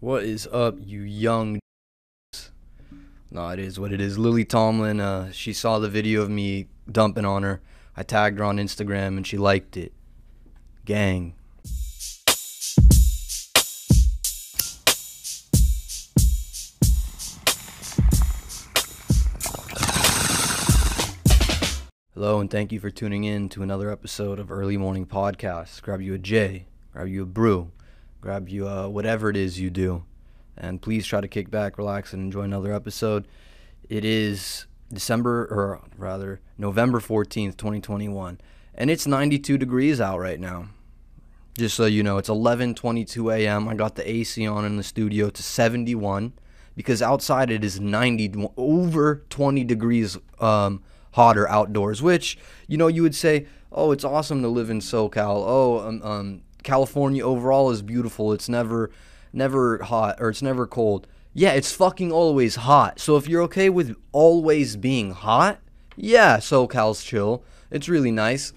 What is up, you young? No, it is what it is. Lily Tomlin, uh, she saw the video of me dumping on her. I tagged her on Instagram and she liked it. Gang. Hello, and thank you for tuning in to another episode of Early Morning Podcast. Grab you a J, grab you a brew, grab you uh, whatever it is you do, and please try to kick back, relax, and enjoy another episode. It is December, or rather, November 14th, 2021, and it's 92 degrees out right now. Just so you know, it's 11:22 a.m. I got the AC on in the studio to 71 because outside it is 90 over 20 degrees um, hotter outdoors. Which you know you would say, oh, it's awesome to live in SoCal. Oh, um, um, California overall is beautiful. It's never never hot or it's never cold. Yeah, it's fucking always hot. So if you're okay with always being hot, yeah, SoCal's chill. It's really nice.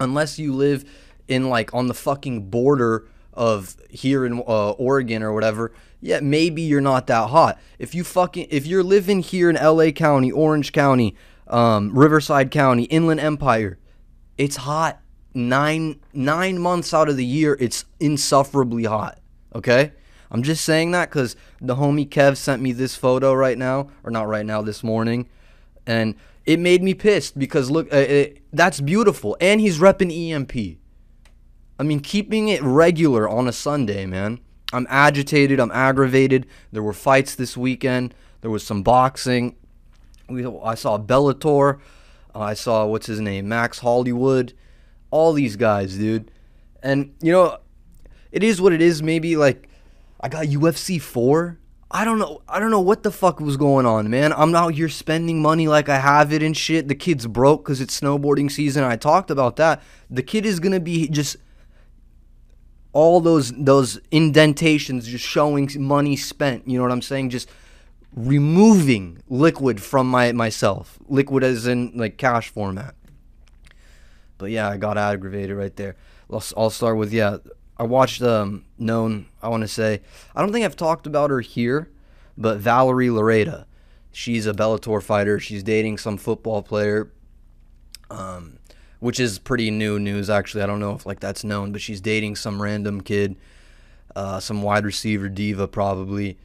Unless you live in like on the fucking border of here in uh, Oregon or whatever, yeah, maybe you're not that hot. If you fucking if you're living here in LA County, Orange County, um, Riverside County, Inland Empire, it's hot. Nine nine months out of the year, it's insufferably hot. Okay, I'm just saying that because the homie Kev sent me this photo right now, or not right now, this morning, and it made me pissed because look, uh, it, that's beautiful, and he's repping EMP. I mean, keeping it regular on a Sunday, man. I'm agitated. I'm aggravated. There were fights this weekend. There was some boxing. We, I saw Bellator. I saw what's his name, Max Holloway. All these guys, dude. And you know, it is what it is. Maybe like I got UFC four. I don't know. I don't know what the fuck was going on, man. I'm out here spending money like I have it and shit. The kid's broke because it's snowboarding season. I talked about that. The kid is gonna be just all those those indentations just showing money spent. You know what I'm saying? Just removing liquid from my myself. Liquid as in like cash format. But yeah, I got aggravated right there. I'll, start with yeah. I watched um known. I want to say I don't think I've talked about her here, but Valerie Loureda. She's a Bellator fighter. She's dating some football player. Um, which is pretty new news actually. I don't know if like that's known, but she's dating some random kid, uh, some wide receiver diva probably,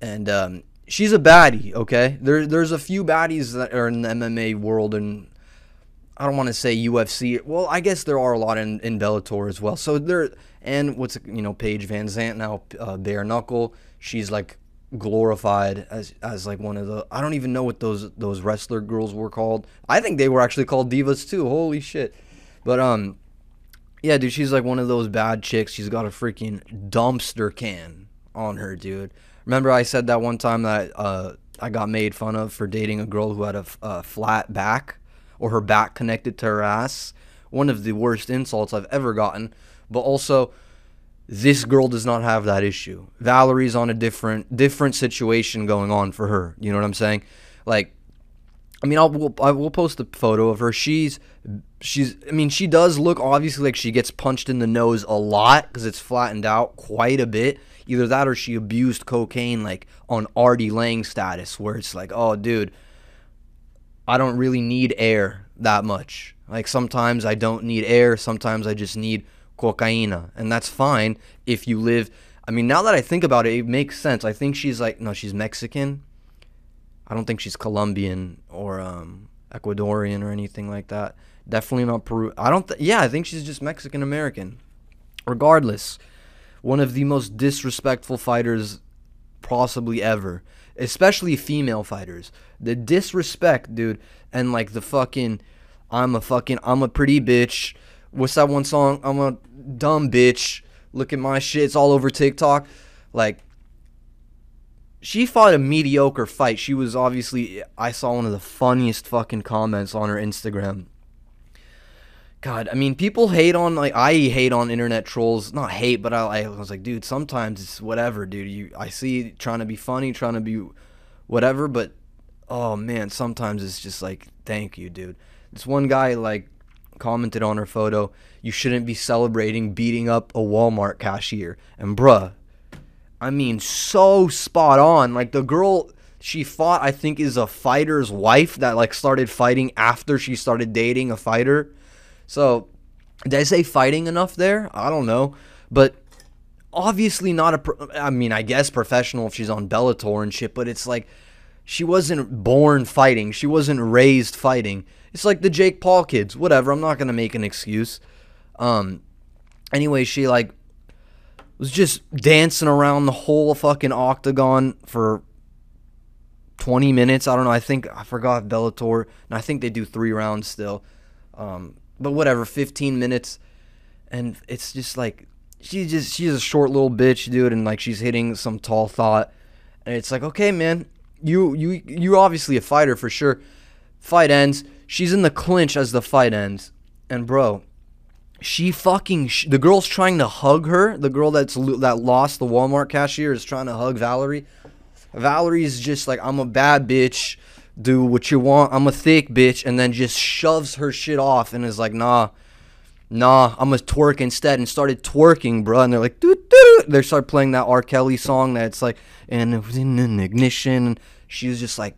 and um, she's a baddie. Okay, there there's a few baddies that are in the MMA world, and I don't want to say UFC. Well, I guess there are a lot in, in Bellator as well. So there and what's you know Paige VanZant now, uh, bare knuckle. She's like glorified as as like one of the I don't even know what those those wrestler girls were called. I think they were actually called divas too. Holy shit. But um yeah, dude, she's like one of those bad chicks. She's got a freaking dumpster can on her, dude. Remember I said that one time that uh I got made fun of for dating a girl who had a flat back or her back connected to her ass. One of the worst insults I've ever gotten. But also this girl does not have that issue. Valerie's on a different different situation going on for her. You know what I'm saying? Like, I mean, I'll we'll, I will post a photo of her. She's she's. I mean, she does look obviously like she gets punched in the nose a lot because it's flattened out quite a bit. Either that or she abused cocaine like on Artie Lange status, where it's like, oh, dude, I don't really need air that much. Like sometimes I don't need air. Sometimes I just need cocaina, and that's fine if you live. I mean, now that I think about it, it makes sense. I think she's like no, she's Mexican. I don't think she's Colombian or um, Ecuadorian or anything like that. Definitely not Peru. I don't. Th- yeah, I think she's just Mexican American. Regardless, one of the most disrespectful fighters possibly ever, especially female fighters. The disrespect, dude, and like the fucking, I'm a fucking, I'm a pretty bitch. What's that one song? I'm a dumb bitch. Look at my shit. It's all over TikTok. Like, she fought a mediocre fight. She was obviously, I saw one of the funniest fucking comments on her Instagram. God, I mean, people hate on like I hate on internet trolls. Not hate, but I, I was like, dude, sometimes it's whatever, dude. You, I see trying to be funny, trying to be whatever, but oh man, sometimes it's just like, thank you, dude. This one guy like commented on her photo, you shouldn't be celebrating beating up a Walmart cashier. And bruh, I mean, so spot on. Like the girl she fought, I think, is a fighter's wife that like started fighting after she started dating a fighter. So, did I say fighting enough there? I don't know, but obviously not a. Pro- I mean, I guess professional if she's on Bellator and shit, but it's like she wasn't born fighting. She wasn't raised fighting. It's like the Jake Paul kids. Whatever. I'm not gonna make an excuse. Um. Anyway, she like was just dancing around the whole fucking octagon for 20 minutes. I don't know. I think I forgot Bellator, and I think they do three rounds still. Um, but whatever, 15 minutes, and it's just like she's just she's a short little bitch, dude, and like she's hitting some tall thought, and it's like, okay, man, you you you're obviously a fighter for sure. Fight ends. She's in the clinch as the fight ends, and bro, she fucking sh- the girl's trying to hug her. The girl that's that lost the Walmart cashier is trying to hug Valerie. Valerie's just like I'm a bad bitch. Do what you want. I'm a thick bitch, and then just shoves her shit off and is like, nah, nah, I'm gonna twerk instead, and started twerking, bro. And they're like, doo doo. They start playing that R. Kelly song that's like, and it was in an ignition. She's just like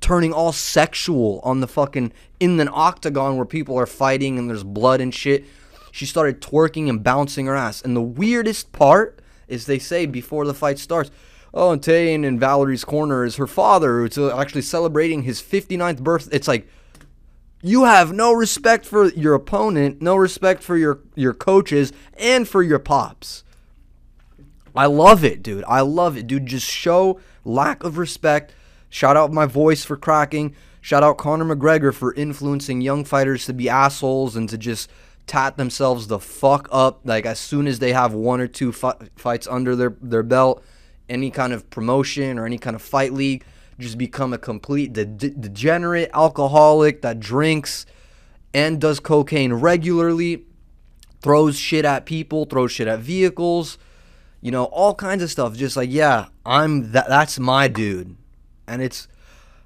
turning all sexual on the fucking in an octagon where people are fighting and there's blood and shit. She started twerking and bouncing her ass. And the weirdest part is they say before the fight starts, oh, and Tane in Valerie's corner is her father, who's uh, actually celebrating his 59th birthday. It's like, you have no respect for your opponent, no respect for your, your coaches, and for your pops. I love it, dude. I love it, dude. Just show lack of respect. Shout out my voice for cracking. Shout out Conor McGregor for influencing young fighters to be assholes and to just tat themselves the fuck up. Like as soon as they have one or two fi- fights under their, their belt, any kind of promotion or any kind of fight league, just become a complete de- de- degenerate alcoholic that drinks and does cocaine regularly, throws shit at people, throws shit at vehicles, you know, all kinds of stuff. Just like, yeah, I'm that. That's my dude, and it's.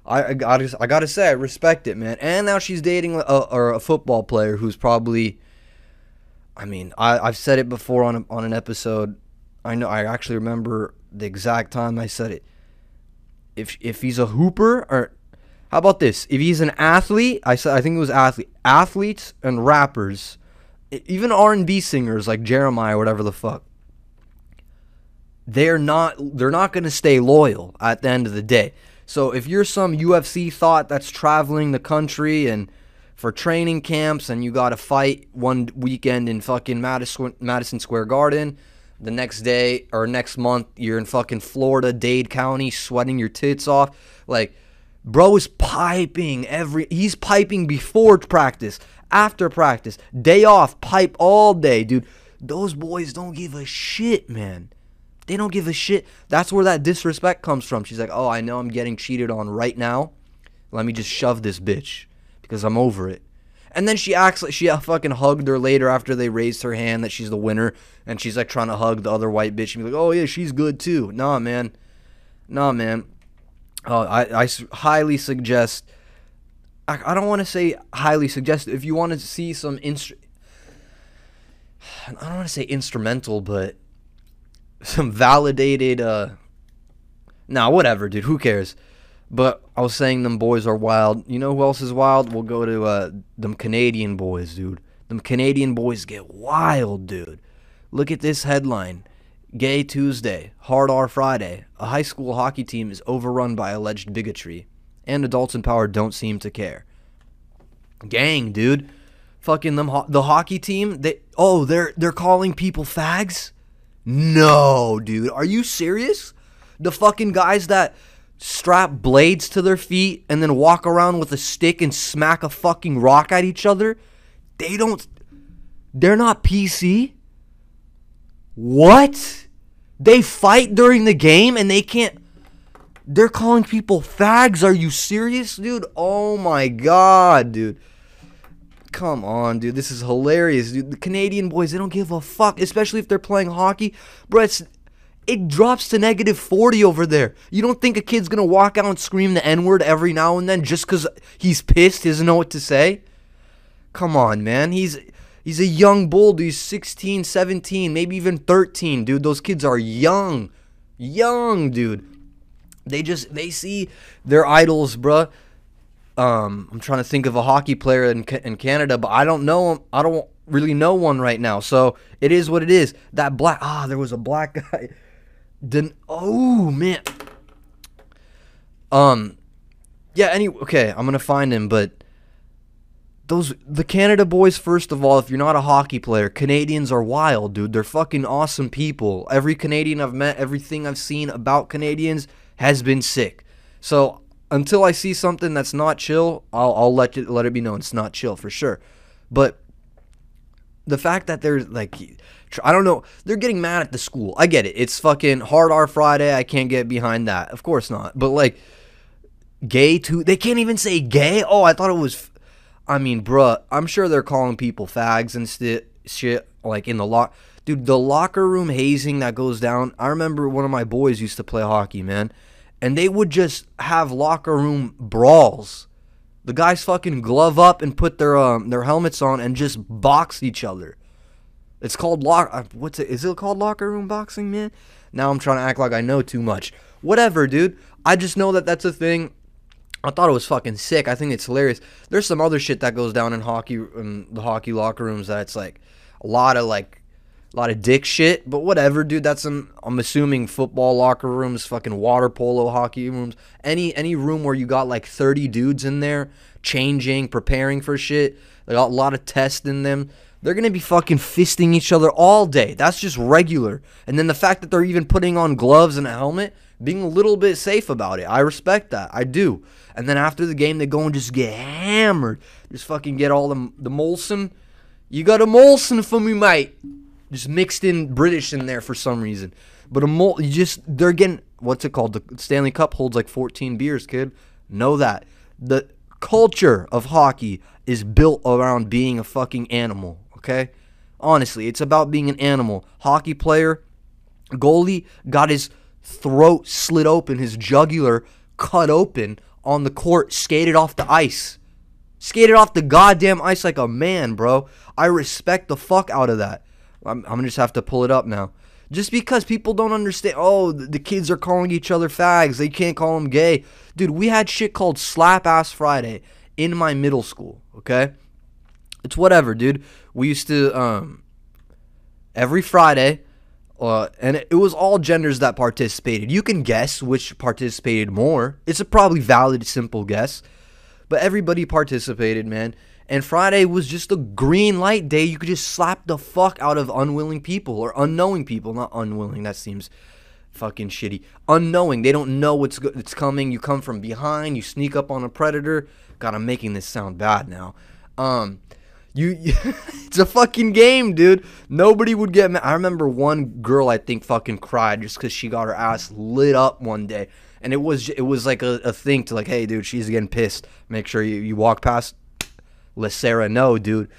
I, I gotta I gotta say I respect it, man. And now she's dating a, a football player who's probably. I mean, I I've said it before on a, on an episode. I know I actually remember the exact time I said it. If if he's a hooper or how about this? If he's an athlete, I said I think it was athlete, athletes and rappers, even R and B singers like Jeremiah, or whatever the fuck. They're not they're not gonna stay loyal at the end of the day. So if you're some UFC thought that's traveling the country and for training camps and you got to fight one weekend in fucking Madison Madison Square Garden the next day or next month, you're in fucking Florida, Dade County, sweating your tits off. Like, bro is piping every. He's piping before practice, after practice, day off, pipe all day, dude. Those boys don't give a shit, man. They don't give a shit. That's where that disrespect comes from. She's like, oh, I know I'm getting cheated on right now. Let me just shove this bitch because I'm over it. And then she acts like she fucking hugged her later after they raised her hand that she's the winner. And she's like trying to hug the other white bitch and be like, oh, yeah, she's good too. Nah, man. Nah, man. Uh, I, I highly suggest. I, I don't want to say highly suggest. If you want to see some instru- I don't want to say instrumental, but some validated. uh Nah, whatever, dude. Who cares? But I was saying them boys are wild. You know who else is wild? We'll go to uh, them Canadian boys, dude. Them Canadian boys get wild, dude. Look at this headline. Gay Tuesday, Hard R Friday. A high school hockey team is overrun by alleged bigotry. And adults in power don't seem to care. Gang, dude. Fucking them ho- the hockey team, they oh, they're they're calling people fags? No, dude. Are you serious? The fucking guys that strap blades to their feet and then walk around with a stick and smack a fucking rock at each other, they don't they're not PC. What? They fight during the game and they can't they're calling people fags. Are you serious, dude? Oh my god, dude. Come on, dude. This is hilarious, dude. The Canadian boys, they don't give a fuck, especially if they're playing hockey. Bro, it's it drops to negative 40 over there. You don't think a kid's gonna walk out and scream the N word every now and then just because he's pissed, he doesn't know what to say? Come on, man. He's He's a young bull, dude. He's 16, 17, maybe even 13, dude. Those kids are young. Young, dude. They just they see their idols, bruh. Um, I'm trying to think of a hockey player in, in Canada, but I don't know. him. I don't really know one right now. So it is what it is. That black ah, there was a black guy. Then oh man. Um, yeah. Any okay, I'm gonna find him, but those the Canada boys. First of all, if you're not a hockey player, Canadians are wild, dude. They're fucking awesome people. Every Canadian I've met, everything I've seen about Canadians has been sick. So until I see something that's not chill, I'll, I'll let it let it be known it's not chill for sure. But the fact that they're like I don't know, they're getting mad at the school. I get it. It's fucking hard R Friday. I can't get behind that. Of course not. But like gay too. They can't even say gay. Oh, I thought it was I mean, bruh, I'm sure they're calling people fags and st- shit like in the lock. Dude, the locker room hazing that goes down. I remember one of my boys used to play hockey, man, and they would just have locker room brawls. The guys fucking glove up and put their um, their helmets on and just box each other. It's called lock. Uh, what's it? Is it called locker room boxing, man? Now I'm trying to act like I know too much. Whatever, dude. I just know that that's a thing. I thought it was fucking sick. I think it's hilarious. There's some other shit that goes down in hockey in the hockey locker rooms that's like a lot of like a lot of dick shit, but whatever, dude. That's some I'm assuming football locker rooms, fucking water polo hockey rooms, any any room where you got like 30 dudes in there changing, preparing for shit. They got a lot of tests in them. They're gonna be fucking fisting each other all day. That's just regular. And then the fact that they're even putting on gloves and a helmet, being a little bit safe about it. I respect that. I do. And then after the game, they go and just get hammered. Just fucking get all the the Molson. You got a Molson for me, mate. Just mixed in British in there for some reason. But a mol, you just they're getting what's it called? The Stanley Cup holds like 14 beers, kid. Know that. The culture of hockey is built around being a fucking animal, okay? Honestly, it's about being an animal. Hockey player, goalie got his throat slit open, his jugular cut open on the court, skated off the ice. Skated off the goddamn ice like a man, bro. I respect the fuck out of that. I'm, I'm gonna just have to pull it up now. Just because people don't understand, oh, the kids are calling each other fags, they can't call them gay. Dude, we had shit called Slap Ass Friday in my middle school, okay? It's whatever, dude. We used to, um, every Friday, uh, and it, it was all genders that participated. You can guess which participated more. It's a probably valid, simple guess. But everybody participated, man. And Friday was just a green light day. You could just slap the fuck out of unwilling people or unknowing people. Not unwilling, that seems fucking shitty. Unknowing, they don't know what's go- it's coming. You come from behind, you sneak up on a predator. God, I'm making this sound bad now. Um, you, it's a fucking game, dude. Nobody would get mad. I remember one girl I think fucking cried just because she got her ass lit up one day, and it was it was like a, a thing to like, hey, dude, she's getting pissed. Make sure you, you walk past, Sarah know, dude.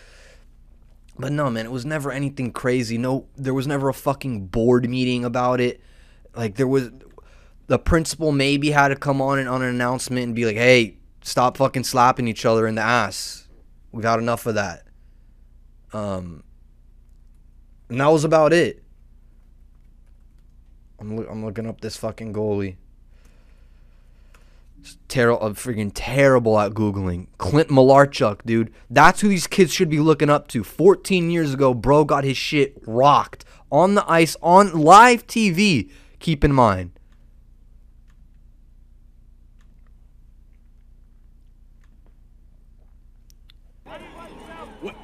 But no, man, it was never anything crazy. No, there was never a fucking board meeting about it. Like there was, the principal maybe had to come on and on an announcement and be like, hey, stop fucking slapping each other in the ass. We've had enough of that. Um, and that was about it. I'm, lo- I'm looking up this fucking goalie. Terrible, I'm freaking terrible at googling. Clint Malarchuk, dude. That's who these kids should be looking up to. 14 years ago, bro got his shit rocked on the ice on live TV. Keep in mind.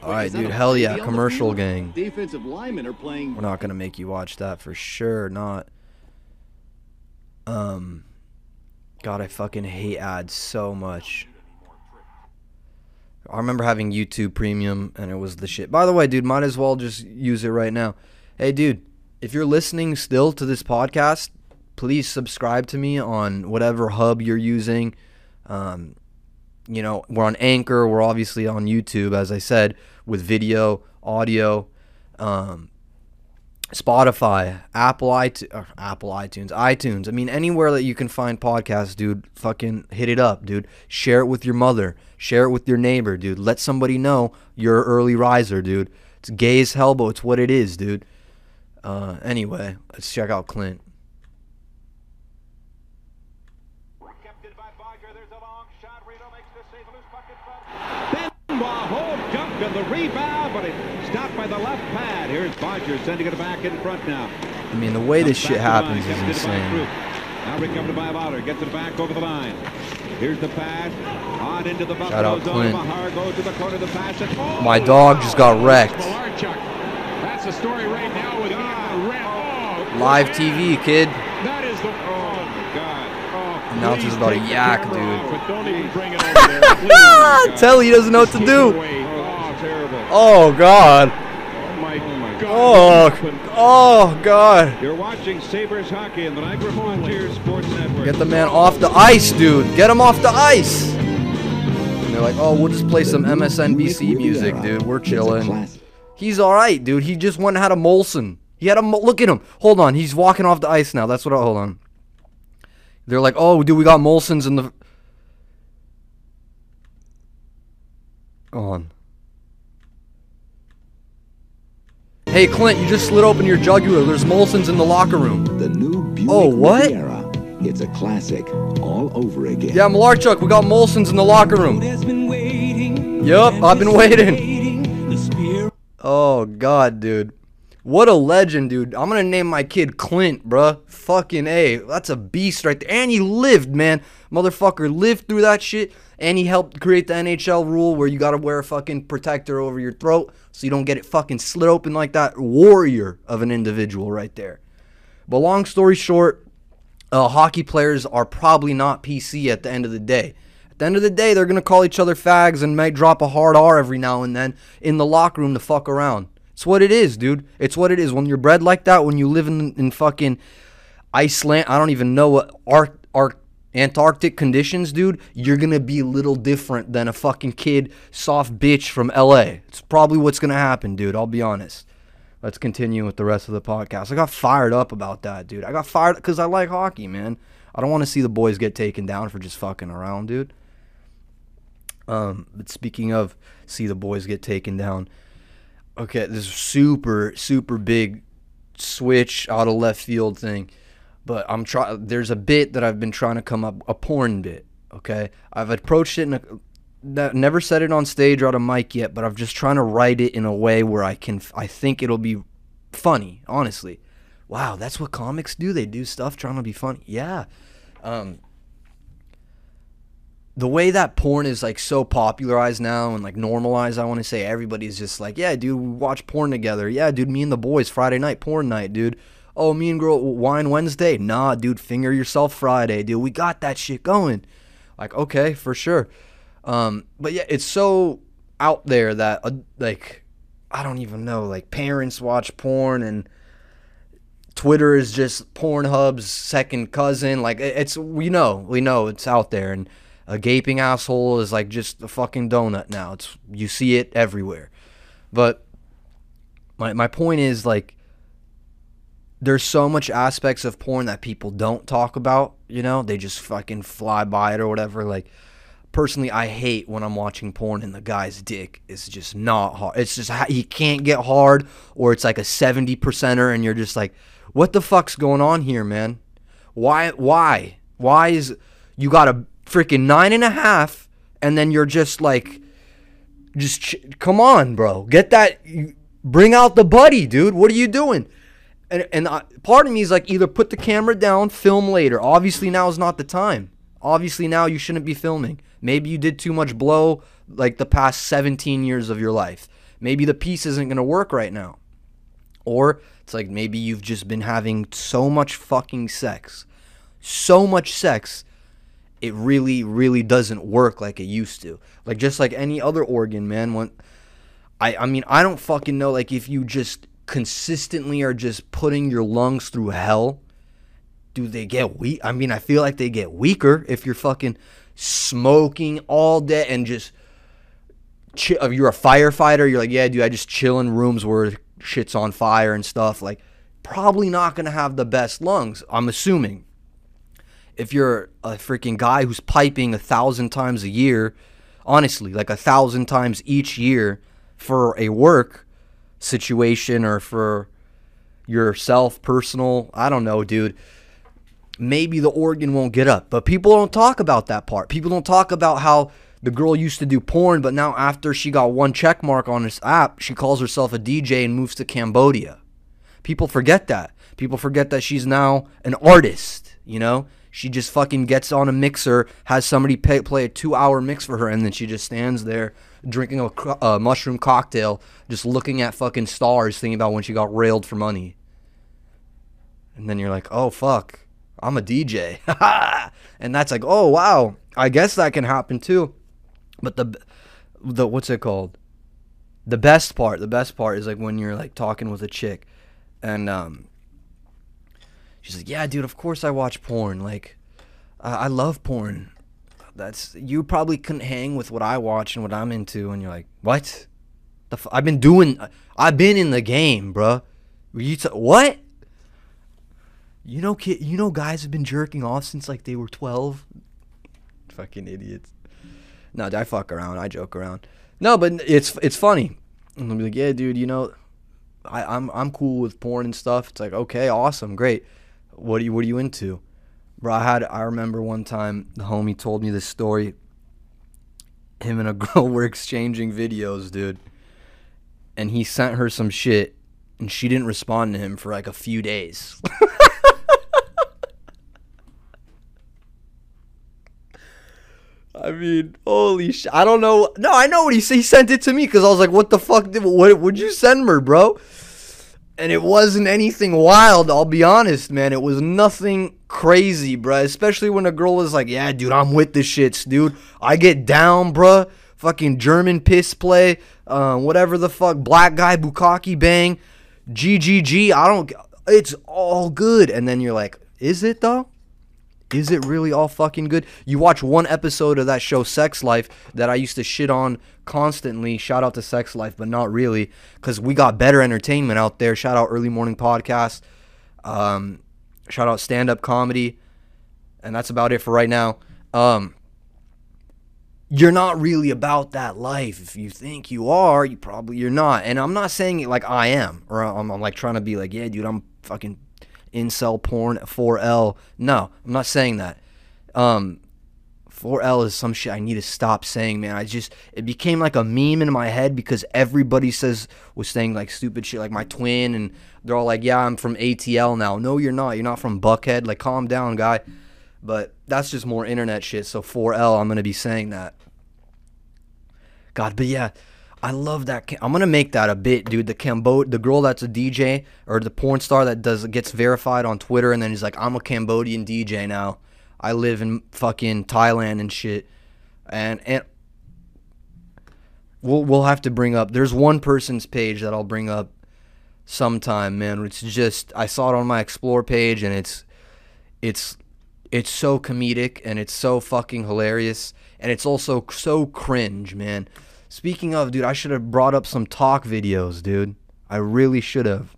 All right, dude. Hell yeah, commercial gang. Defensive linemen are playing. We're not gonna make you watch that for sure. Not. Um. God, I fucking hate ads so much. I remember having YouTube Premium and it was the shit. By the way, dude, might as well just use it right now. Hey, dude, if you're listening still to this podcast, please subscribe to me on whatever hub you're using. Um, you know, we're on Anchor. We're obviously on YouTube, as I said, with video, audio, um, Spotify, Apple iTunes, Apple iTunes, iTunes. I mean, anywhere that you can find podcasts, dude, fucking hit it up, dude. Share it with your mother. Share it with your neighbor, dude. Let somebody know you're an early riser, dude. It's gay as hell, but it's what it is, dude. Uh, anyway, let's check out Clint. Rebound, but it's stopped by the left pad. Here's Bodger sending it back in front now. I mean, the way this Comes shit back happens is gets it by insane. Now recovered by Bowder. Gets it back over the line. Here's the pass. On into the Shout out. Clint. Goes to the corner of the oh, My dog just got wrecked. Malarchuk. That's the story right now with God. the red. Oh, Live. TV, kid. That is the. Oh, my God. Oh, Announcer's please about to take the yak, dude. off, but don't even bring it over there. Please. Ah, tell he doesn't know what to do. away. Oh. Oh God. Oh my my God. Oh. Oh God. You're watching Sabres hockey in the Niagara Frontier Sports Network. Get the man off the ice, dude. Get him off the ice. And they're like, oh, we'll just play some MSNBC music, dude. We're chilling. He's all right, dude. He just went and had a Molson. He had a Mo- look at him. Hold on, he's walking off the ice now. That's what. I, hold on. They're like, oh, dude, we got Molsons in the. Hold on. Hey, Clint, you just slid open your jugular. There's Molsons in the locker room. The new Buick Oh, what? Riviera. It's a classic all over again. Yeah, Malarchuk, we got Molsons in the locker room. has been waiting. Yup, I've been waiting. anticipating The spirit Oh God, dude. What a legend, dude. I'm gonna name my kid Clint, bruh. Fucking A. That's a beast right there. And he lived, man. Motherfucker lived through that shit. And he helped create the NHL rule where you gotta wear a fucking protector over your throat so you don't get it fucking slit open like that. Warrior of an individual right there. But long story short, uh, hockey players are probably not PC at the end of the day. At the end of the day, they're gonna call each other fags and might drop a hard R every now and then in the locker room to fuck around. It's what it is, dude. It's what it is. When you're bred like that, when you live in in fucking Iceland, I don't even know what Arc Arc Antarctic conditions, dude. You're gonna be a little different than a fucking kid, soft bitch from LA. It's probably what's gonna happen, dude. I'll be honest. Let's continue with the rest of the podcast. I got fired up about that, dude. I got fired because I like hockey, man. I don't want to see the boys get taken down for just fucking around, dude. Um, but speaking of see the boys get taken down, okay, this super super big switch out of left field thing, but I'm trying. There's a bit that I've been trying to come up a porn bit. Okay, I've approached it in a that never said it on stage or on a mic yet, but I'm just trying to write it in a way where I can I think it'll be funny, honestly. Wow, that's what comics do. They do stuff trying to be funny. Yeah. Um the way that porn is like so popularized now and like normalized, I want to say everybody's just like, yeah, dude, we watch porn together. Yeah, dude, me and the boys Friday night porn night, dude. Oh, me and girl wine Wednesday. Nah, dude, finger yourself Friday, dude. We got that shit going. Like, okay, for sure. Um, but yeah, it's so out there that uh, like I don't even know. Like parents watch porn and Twitter is just Pornhub's second cousin. Like it's we know, we know it's out there, and a gaping asshole is like just a fucking donut now. It's you see it everywhere. But my my point is like there's so much aspects of porn that people don't talk about. You know, they just fucking fly by it or whatever. Like personally, I hate when I'm watching porn and the guy's dick is just not hard. It's just he can't get hard, or it's like a seventy percenter, and you're just like, what the fuck's going on here, man? Why? Why? Why is you got a freaking nine and a half, and then you're just like, just come on, bro, get that, bring out the buddy, dude. What are you doing? And and I, part of me is like, either put the camera down, film later. Obviously, now is not the time. Obviously, now you shouldn't be filming. Maybe you did too much blow like the past 17 years of your life. Maybe the piece isn't going to work right now. Or it's like maybe you've just been having so much fucking sex. So much sex, it really, really doesn't work like it used to. Like just like any other organ, man. When I I mean, I don't fucking know like if you just consistently are just putting your lungs through hell, do they get weak? I mean, I feel like they get weaker if you're fucking smoking all day and just chi- if you're a firefighter, you're like, yeah, dude, I just chill in rooms where shit's on fire and stuff. Like, probably not gonna have the best lungs. I'm assuming. If you're a freaking guy who's piping a thousand times a year, honestly, like a thousand times each year for a work, situation or for yourself personal. I don't know, dude. Maybe the organ won't get up, but people don't talk about that part. People don't talk about how the girl used to do porn, but now after she got one check mark on this app, she calls herself a DJ and moves to Cambodia. People forget that. People forget that she's now an artist, you know? She just fucking gets on a mixer, has somebody pay, play a two hour mix for her, and then she just stands there drinking a, a mushroom cocktail, just looking at fucking stars, thinking about when she got railed for money. And then you're like, oh, fuck, I'm a DJ. and that's like, oh, wow, I guess that can happen too. But the, the, what's it called? The best part, the best part is like when you're like talking with a chick and, um, She's like, yeah, dude. Of course I watch porn. Like, I I love porn. That's you probably couldn't hang with what I watch and what I'm into. And you're like, what? The f- I've been doing. I've been in the game, bruh. You t- what? You know, kid. You know, guys have been jerking off since like they were 12. Fucking idiots. No, I fuck around. I joke around. No, but it's it's funny. And I'll be like, yeah, dude. You know, I, I'm I'm cool with porn and stuff. It's like, okay, awesome, great. What are you what are you into? Bro, I had I remember one time the homie told me this story. Him and a girl were exchanging videos, dude. And he sent her some shit and she didn't respond to him for like a few days. I mean, holy shit. I don't know. No, I know what he said. He sent it to me because I was like, what the fuck? Did, what would you send her, bro? And it wasn't anything wild, I'll be honest, man. It was nothing crazy, bro. Especially when a girl is like, yeah, dude, I'm with the shits, dude. I get down, bro. Fucking German piss play, uh, whatever the fuck, black guy, bukkake bang, GGG. I don't, it's all good. And then you're like, is it though? Is it really all fucking good? You watch one episode of that show, Sex Life, that I used to shit on constantly. Shout out to Sex Life, but not really, because we got better entertainment out there. Shout out Early Morning Podcast. Um, shout out Stand Up Comedy. And that's about it for right now. Um, you're not really about that life. If you think you are, you probably you're not. And I'm not saying it like I am, or I'm, I'm like trying to be like, yeah, dude, I'm fucking incel porn 4L. No, I'm not saying that. Um, 4L is some shit I need to stop saying, man. I just it became like a meme in my head because everybody says was saying like stupid shit, like my twin, and they're all like, "Yeah, I'm from ATL now." No, you're not. You're not from Buckhead. Like, calm down, guy. But that's just more internet shit. So 4L, I'm gonna be saying that. God, but yeah, I love that. I'm gonna make that a bit, dude. The Cambo, the girl that's a DJ or the porn star that does gets verified on Twitter, and then he's like, "I'm a Cambodian DJ now. I live in fucking Thailand and shit." And and we'll we'll have to bring up. There's one person's page that I'll bring up sometime, man. It's just I saw it on my explore page, and it's it's it's so comedic and it's so fucking hilarious and it's also so cringe, man. Speaking of, dude, I should have brought up some talk videos, dude. I really should have.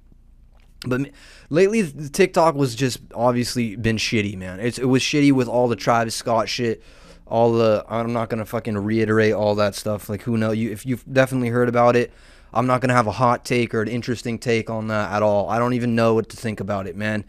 But lately, TikTok was just obviously been shitty, man. It's, it was shitty with all the Travis Scott shit, all the. I'm not gonna fucking reiterate all that stuff. Like, who know? You if you've definitely heard about it, I'm not gonna have a hot take or an interesting take on that at all. I don't even know what to think about it, man.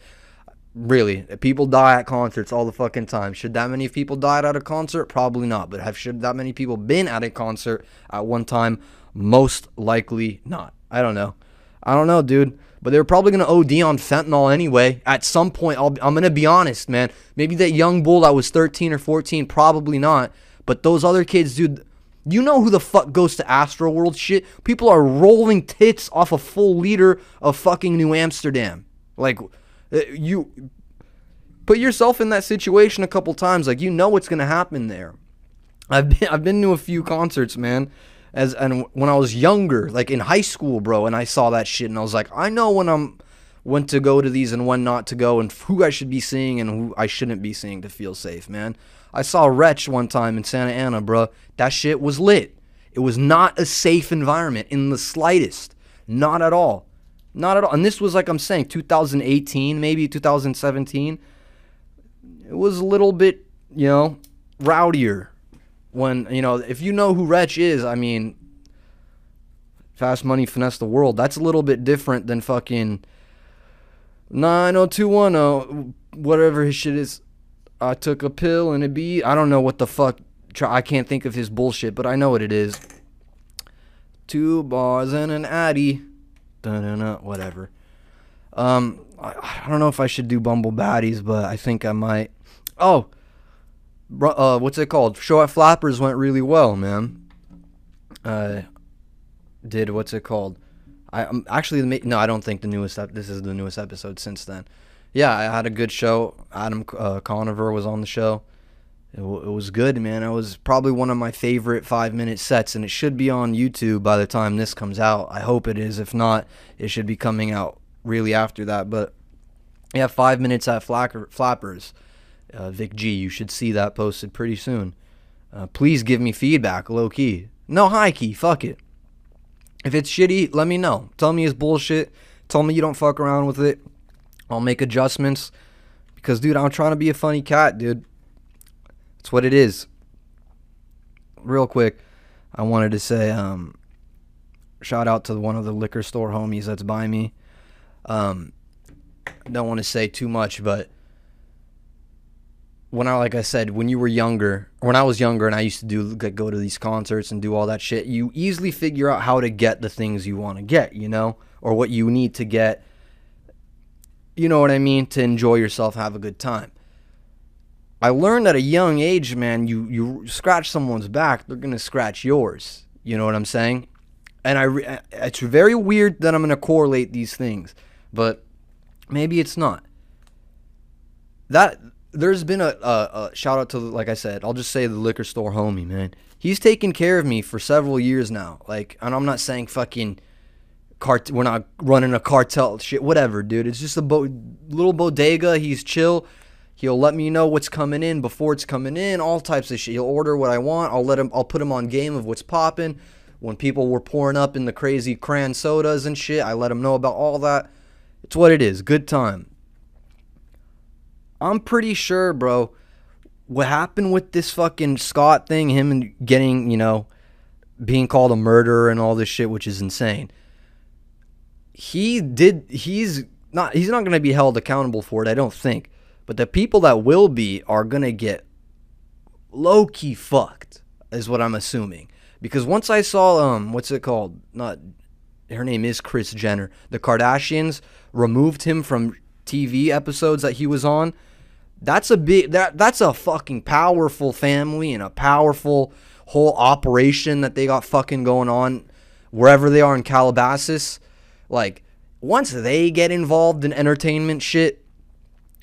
Really, people die at concerts all the fucking time. Should that many people died at a concert? Probably not. But have should that many people been at a concert at one time? Most likely not. I don't know. I don't know, dude. But they're probably gonna OD on fentanyl anyway. At some point, I'll, I'm gonna be honest, man. Maybe that young bull that was 13 or 14, probably not. But those other kids, dude. You know who the fuck goes to Astro World shit? People are rolling tits off a full liter of fucking New Amsterdam. Like, uh, you put yourself in that situation a couple times. Like, you know what's gonna happen there. I've been I've been to a few concerts, man. As and when I was younger, like in high school, bro, and I saw that shit, and I was like, I know when I'm when to go to these and when not to go, and who I should be seeing and who I shouldn't be seeing to feel safe, man. I saw Wretch one time in Santa Ana, bro. That shit was lit. It was not a safe environment in the slightest, not at all, not at all. And this was like I'm saying, 2018, maybe 2017. It was a little bit, you know, rowdier when you know if you know who Wretch is, I mean, Fast Money Finesse the World. That's a little bit different than fucking 90210, whatever his shit is. I took a pill and it be. I don't know what the fuck. I can't think of his bullshit, but I know what it is. Two bars and an addy. Dun-dun-dun, whatever. Um, I, I don't know if I should do Bumble Baddies, but I think I might. Oh, uh, what's it called? Show at Flappers went really well, man. Uh, did what's it called? I um, actually no, I don't think the newest. This is the newest episode since then. Yeah, I had a good show. Adam uh, Conover was on the show. It, w- it was good, man. It was probably one of my favorite five minute sets, and it should be on YouTube by the time this comes out. I hope it is. If not, it should be coming out really after that. But yeah, five minutes at Flacker, Flappers. Uh, Vic G, you should see that posted pretty soon. Uh, please give me feedback, low key. No high key, fuck it. If it's shitty, let me know. Tell me it's bullshit. Tell me you don't fuck around with it. I'll make adjustments. Because, dude, I'm trying to be a funny cat, dude. That's what it is. Real quick, I wanted to say, um, shout out to one of the liquor store homies that's by me. Um, don't want to say too much, but when I like I said, when you were younger, when I was younger and I used to do like, go to these concerts and do all that shit, you easily figure out how to get the things you want to get, you know, or what you need to get. You know what I mean? To enjoy yourself, have a good time. I learned at a young age, man, you you scratch someone's back, they're gonna scratch yours. You know what I'm saying? And I, it's very weird that I'm gonna correlate these things, but maybe it's not. That there's been a, a, a shout out to like I said, I'll just say the liquor store homie, man. He's taken care of me for several years now. Like, and I'm not saying fucking cart. We're not running a cartel shit, whatever, dude. It's just a bo- little bodega. He's chill. He'll let me know what's coming in before it's coming in. All types of shit. He'll order what I want. I'll let him. I'll put him on game of what's popping. When people were pouring up in the crazy cran sodas and shit, I let him know about all that. It's what it is. Good time. I'm pretty sure, bro, what happened with this fucking Scott thing, him getting, you know, being called a murderer and all this shit, which is insane. He did, he's not, he's not going to be held accountable for it, I don't think. But the people that will be are going to get low key fucked, is what I'm assuming. Because once I saw, um, what's it called? Not, her name is Kris Jenner. The Kardashians removed him from TV episodes that he was on. That's a big that that's a fucking powerful family and a powerful whole operation that they got fucking going on wherever they are in Calabasas. Like once they get involved in entertainment shit,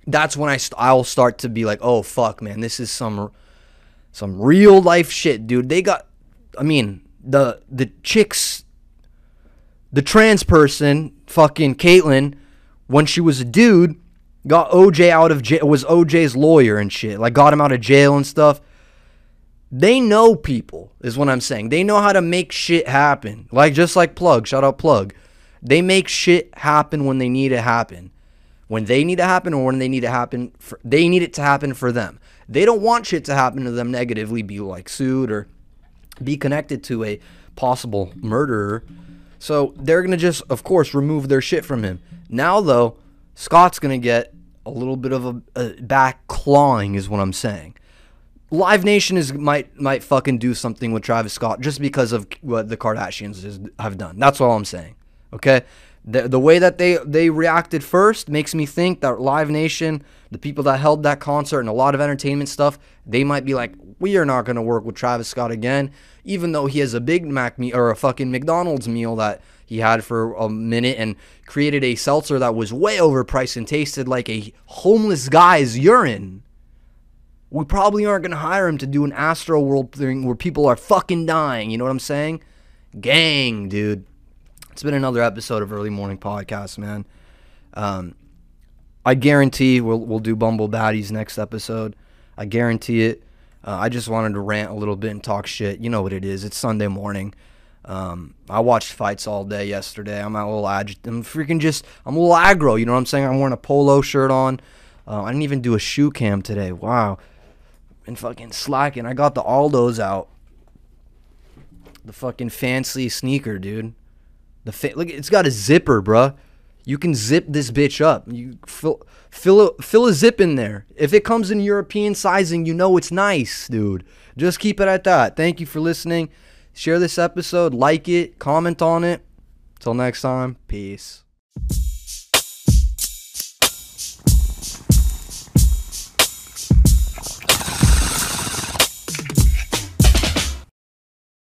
that's when I st- I'll start to be like, "Oh fuck, man, this is some some real life shit, dude." They got I mean, the the chicks the trans person, fucking Caitlyn, when she was a dude, got OJ out of jail, was OJ's lawyer and shit. Like, got him out of jail and stuff. They know people, is what I'm saying. They know how to make shit happen. Like, just like Plug, shout out Plug. They make shit happen when they need it happen. When they need it happen or when they need it happen, for, they need it to happen for them. They don't want shit to happen to them negatively, be like sued or be connected to a possible murderer. So they're going to just, of course, remove their shit from him. Now, though, Scott's going to get a little bit of a, a back clawing, is what I'm saying. Live Nation is might might fucking do something with Travis Scott just because of what the Kardashians is, have done. That's all I'm saying. Okay, the the way that they they reacted first makes me think that Live Nation, the people that held that concert and a lot of entertainment stuff, they might be like, we are not going to work with Travis Scott again, even though he has a Big Mac meal or a fucking McDonald's meal that he had for a minute and created a seltzer that was way overpriced and tasted like a homeless guy's urine. We probably aren't going to hire him to do an Astro World thing where people are fucking dying. You know what I'm saying? Gang, dude. It's been another episode of Early Morning Podcast, man. Um, I guarantee we'll we'll do Bumble Baddies next episode. I guarantee it. Uh, I just wanted to rant a little bit and talk shit. You know what it is. It's Sunday morning. Um, I watched fights all day yesterday. I'm a little ag- I'm freaking just I'm a little aggro. You know what I'm saying? I'm wearing a polo shirt on. Uh, I didn't even do a shoe cam today. Wow, and fucking slacking. I got the Aldos out. The fucking fancy sneaker, dude. The fa- look, it's got a zipper, bruh. You can zip this bitch up. You fill fill a, fill a zip in there. If it comes in European sizing, you know it's nice, dude. Just keep it at that. Thank you for listening. Share this episode, like it, comment on it. Till next time, peace.